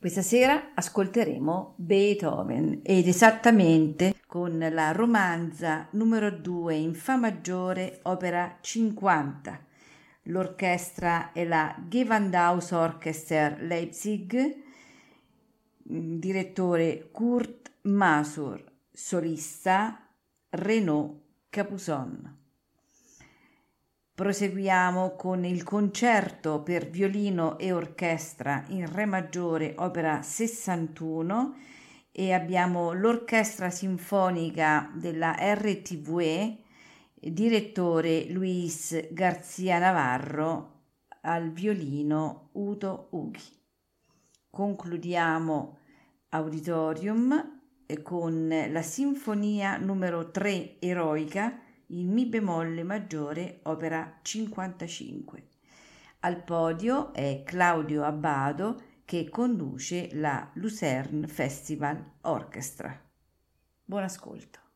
Questa sera ascolteremo Beethoven ed esattamente con la romanza numero 2 in Fa maggiore, opera 50. L'orchestra è la Gewandhaus Orchester Leipzig, direttore Kurt Masur, solista Renaud Capuson. Proseguiamo con il concerto per violino e orchestra in Re maggiore, opera 61 e abbiamo l'orchestra sinfonica della RTVE, direttore Luis Garzia Navarro, al violino Udo Ughi. Concludiamo Auditorium con la sinfonia numero 3 eroica in Mi bemolle maggiore, opera 55. Al podio è Claudio Abbado che conduce la Lucerne Festival Orchestra. Buon ascolto.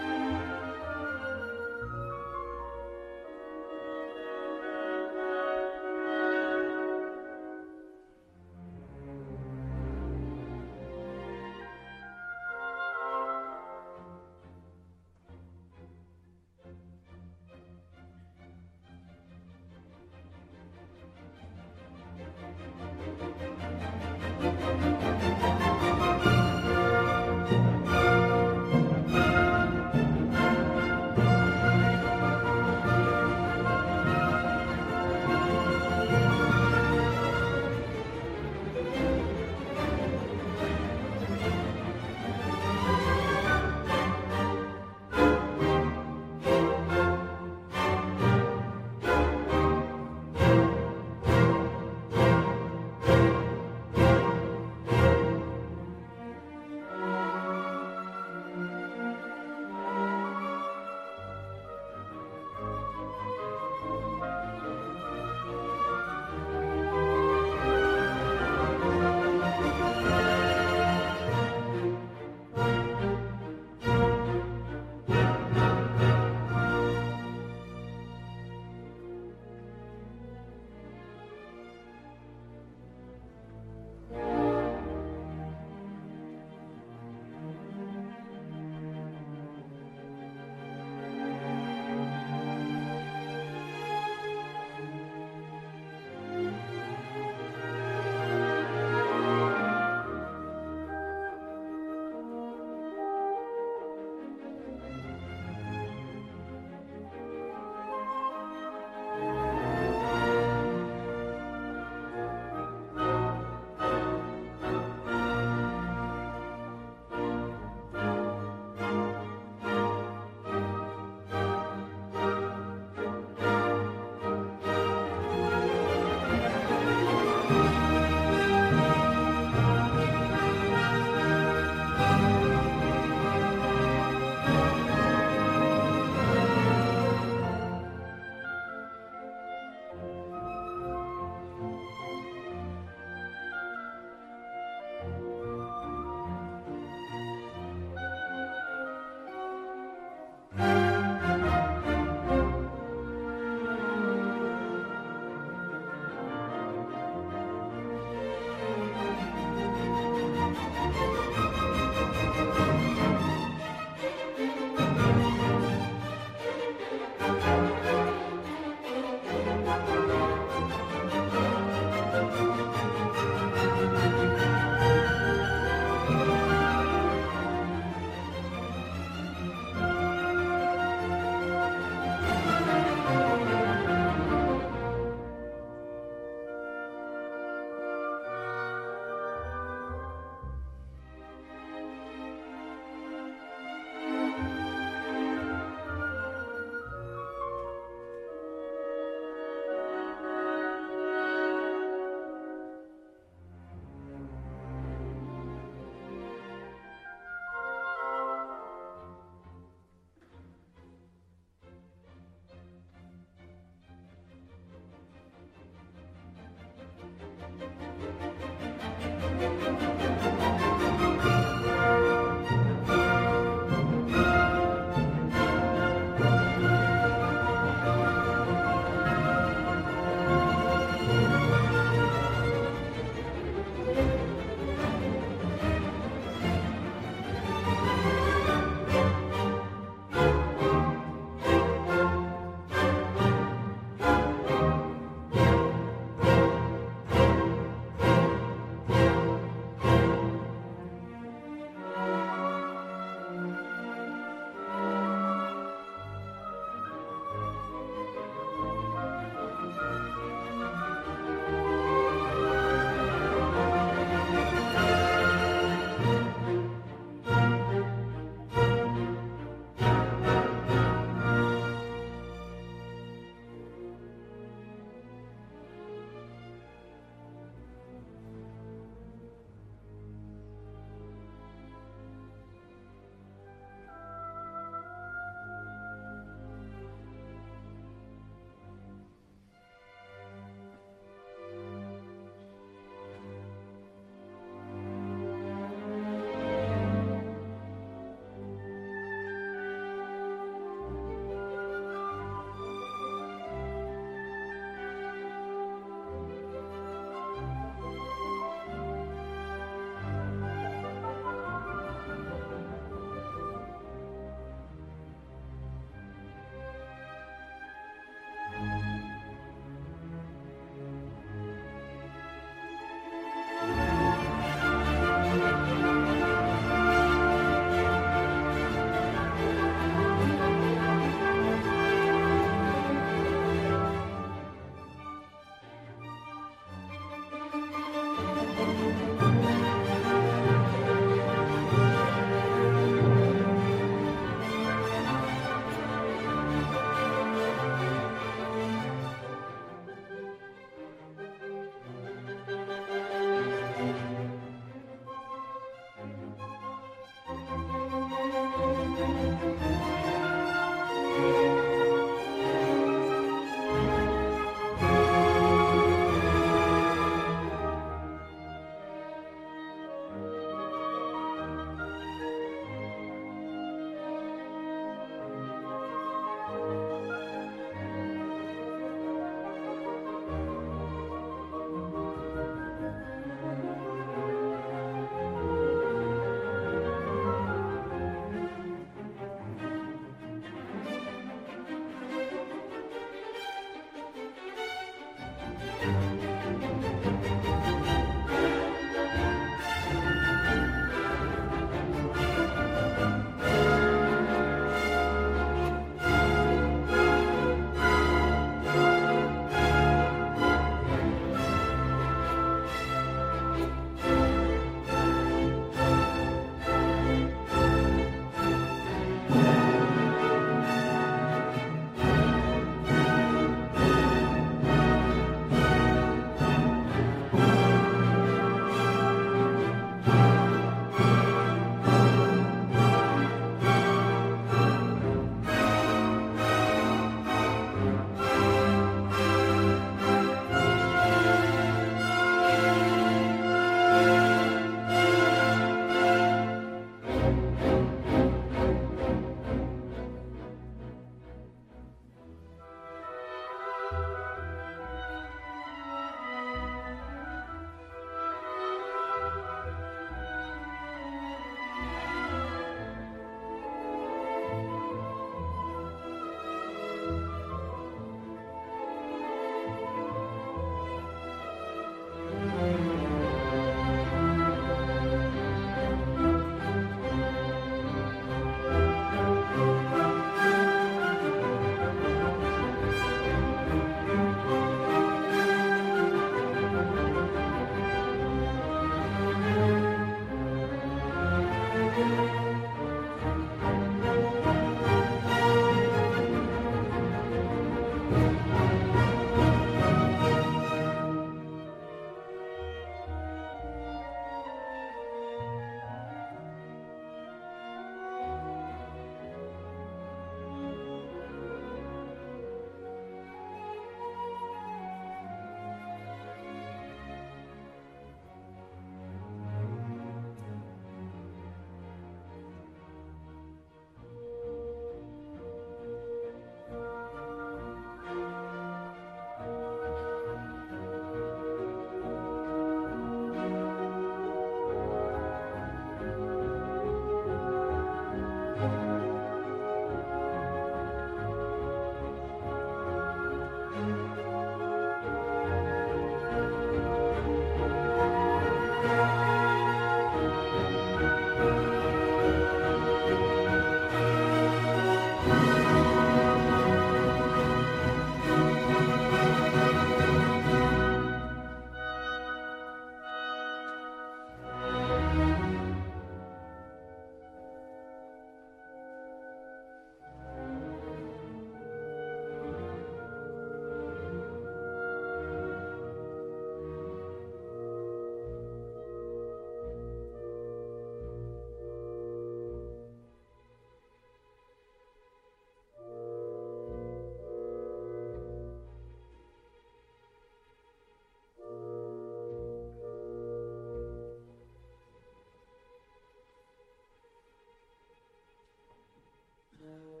Yeah.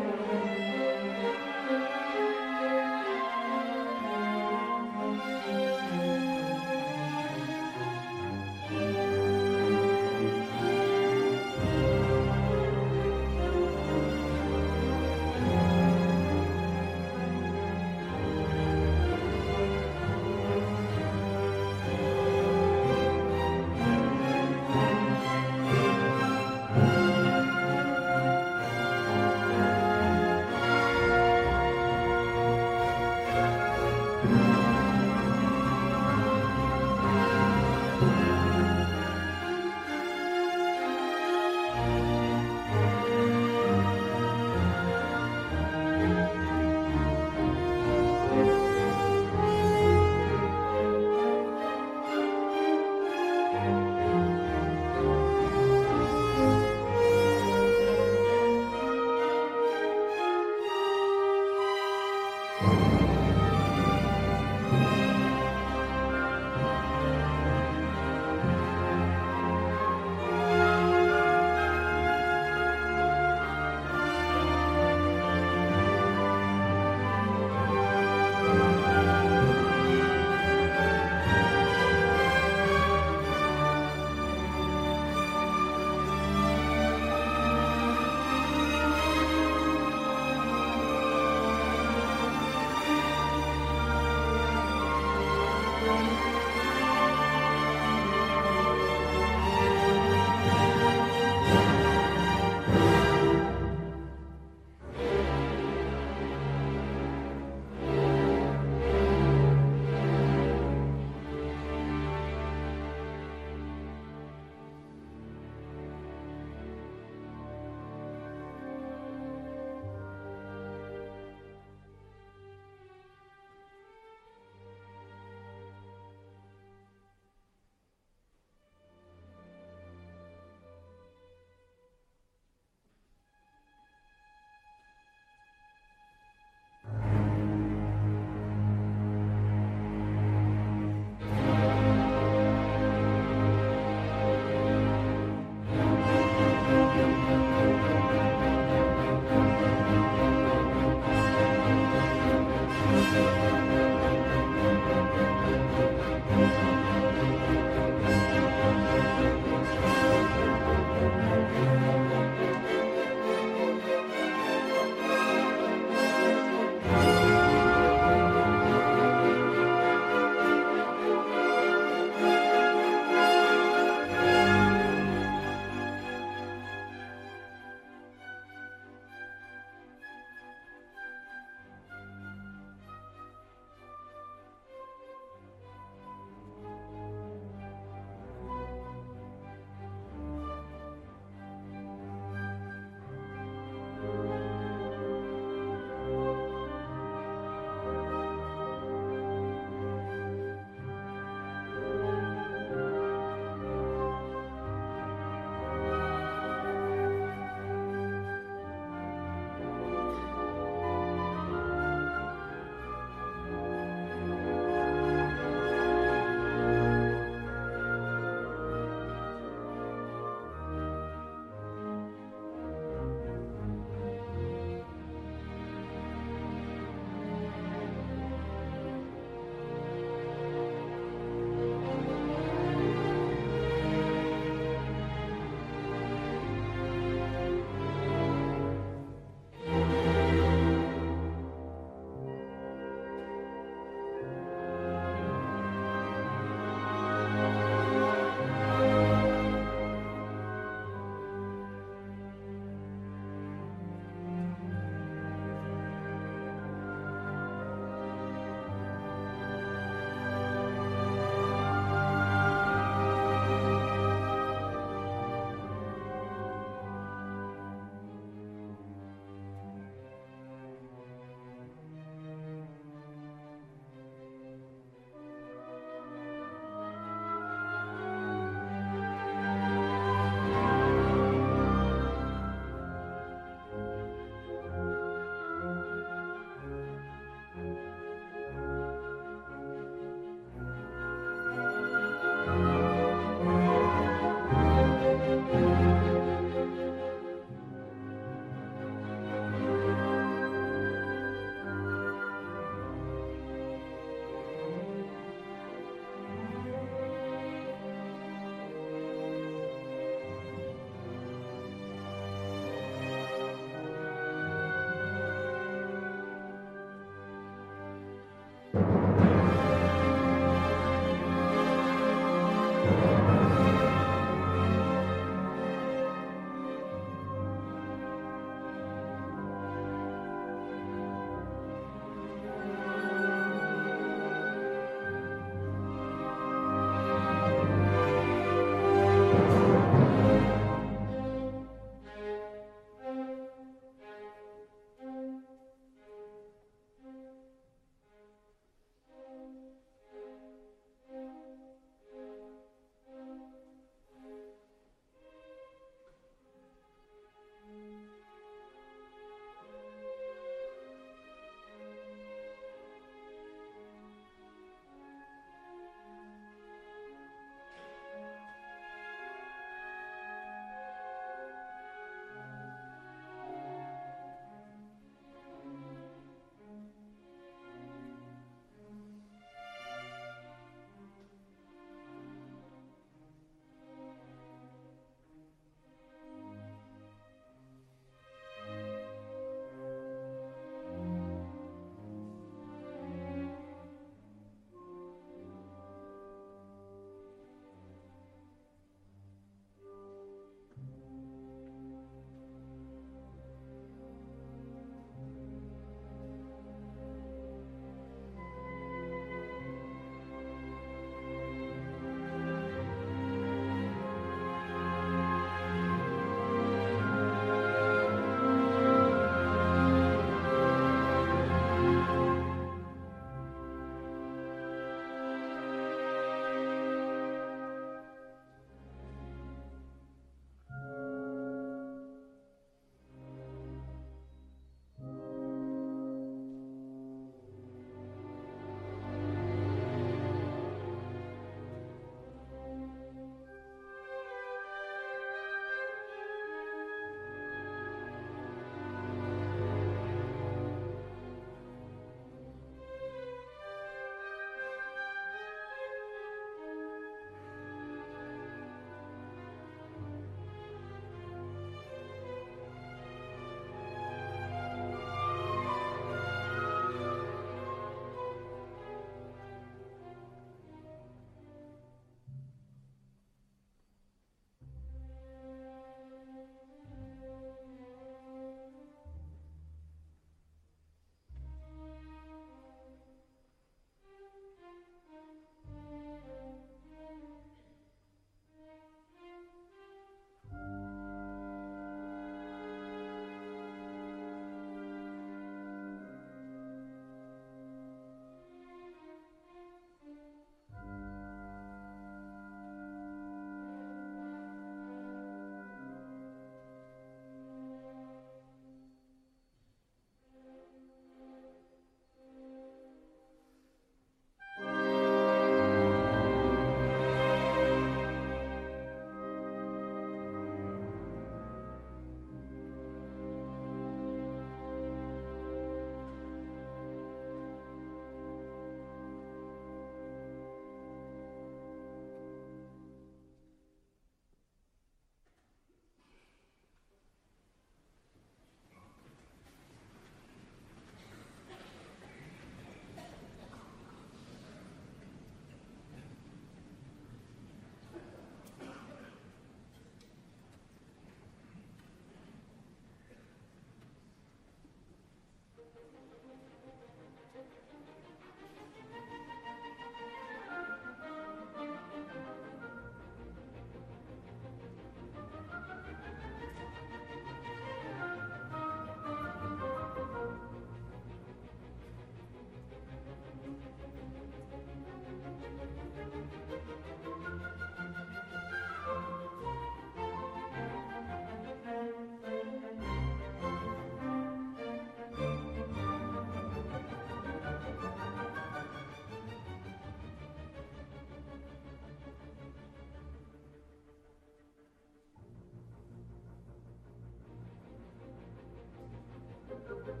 Thank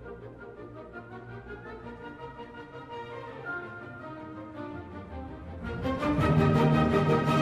you.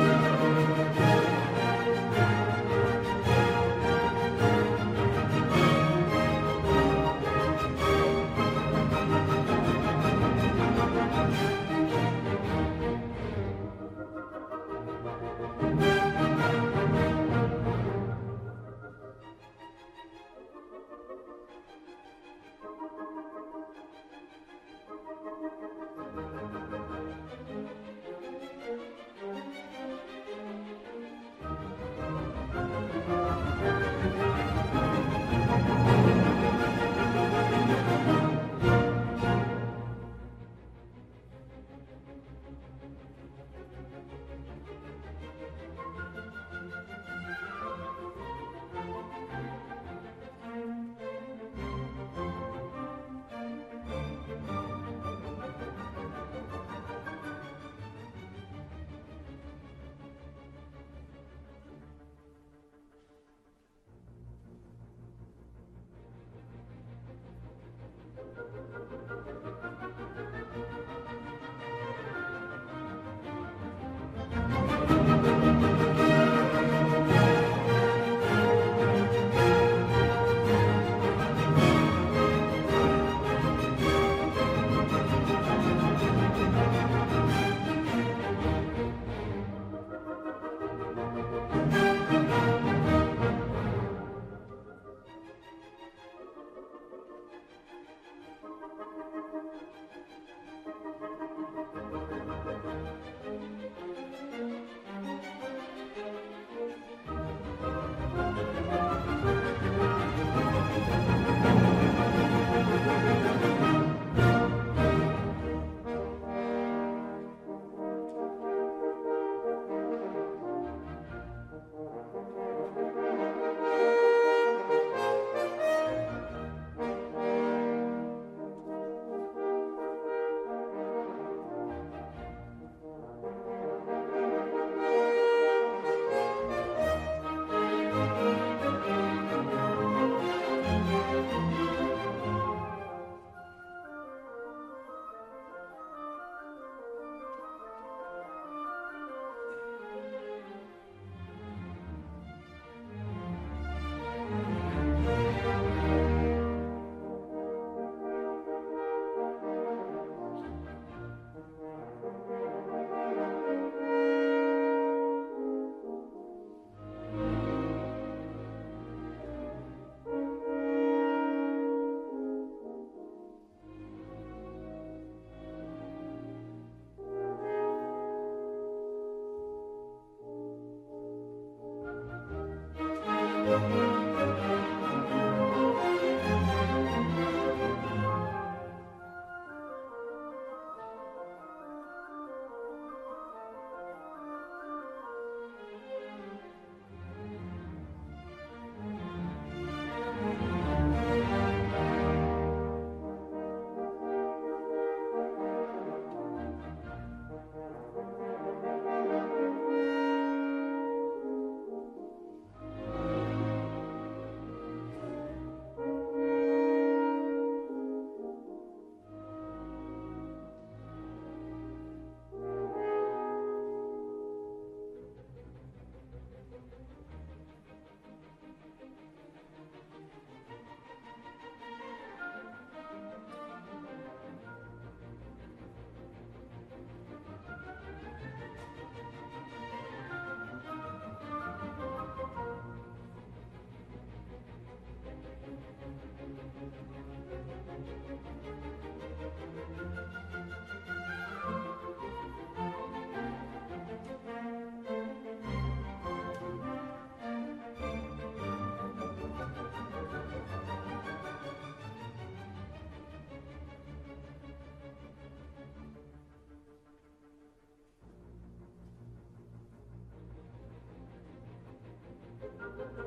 Thank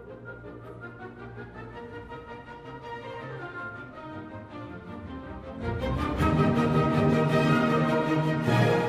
you.